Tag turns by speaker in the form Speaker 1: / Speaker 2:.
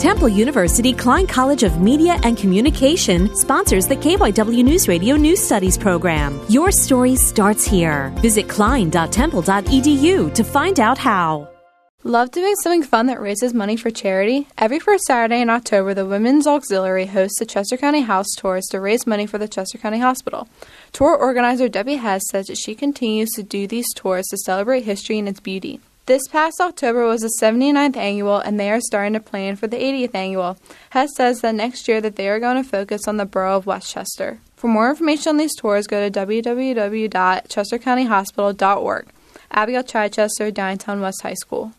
Speaker 1: Temple University Klein College of Media and Communication sponsors the KYW News Radio News Studies program. Your story starts here. Visit klein.temple.edu to find out how.
Speaker 2: Love doing something fun that raises money for charity? Every first Saturday in October, the Women's Auxiliary hosts the Chester County House Tours to raise money for the Chester County Hospital. Tour organizer Debbie Hess says that she continues to do these tours to celebrate history and its beauty. This past October was the 79th annual, and they are starting to plan for the 80th annual. Hess says that next year that they are going to focus on the borough of West Chester. For more information on these tours, go to www.chestercountyhospital.org. Abigail Chichester, Downingtown West High School.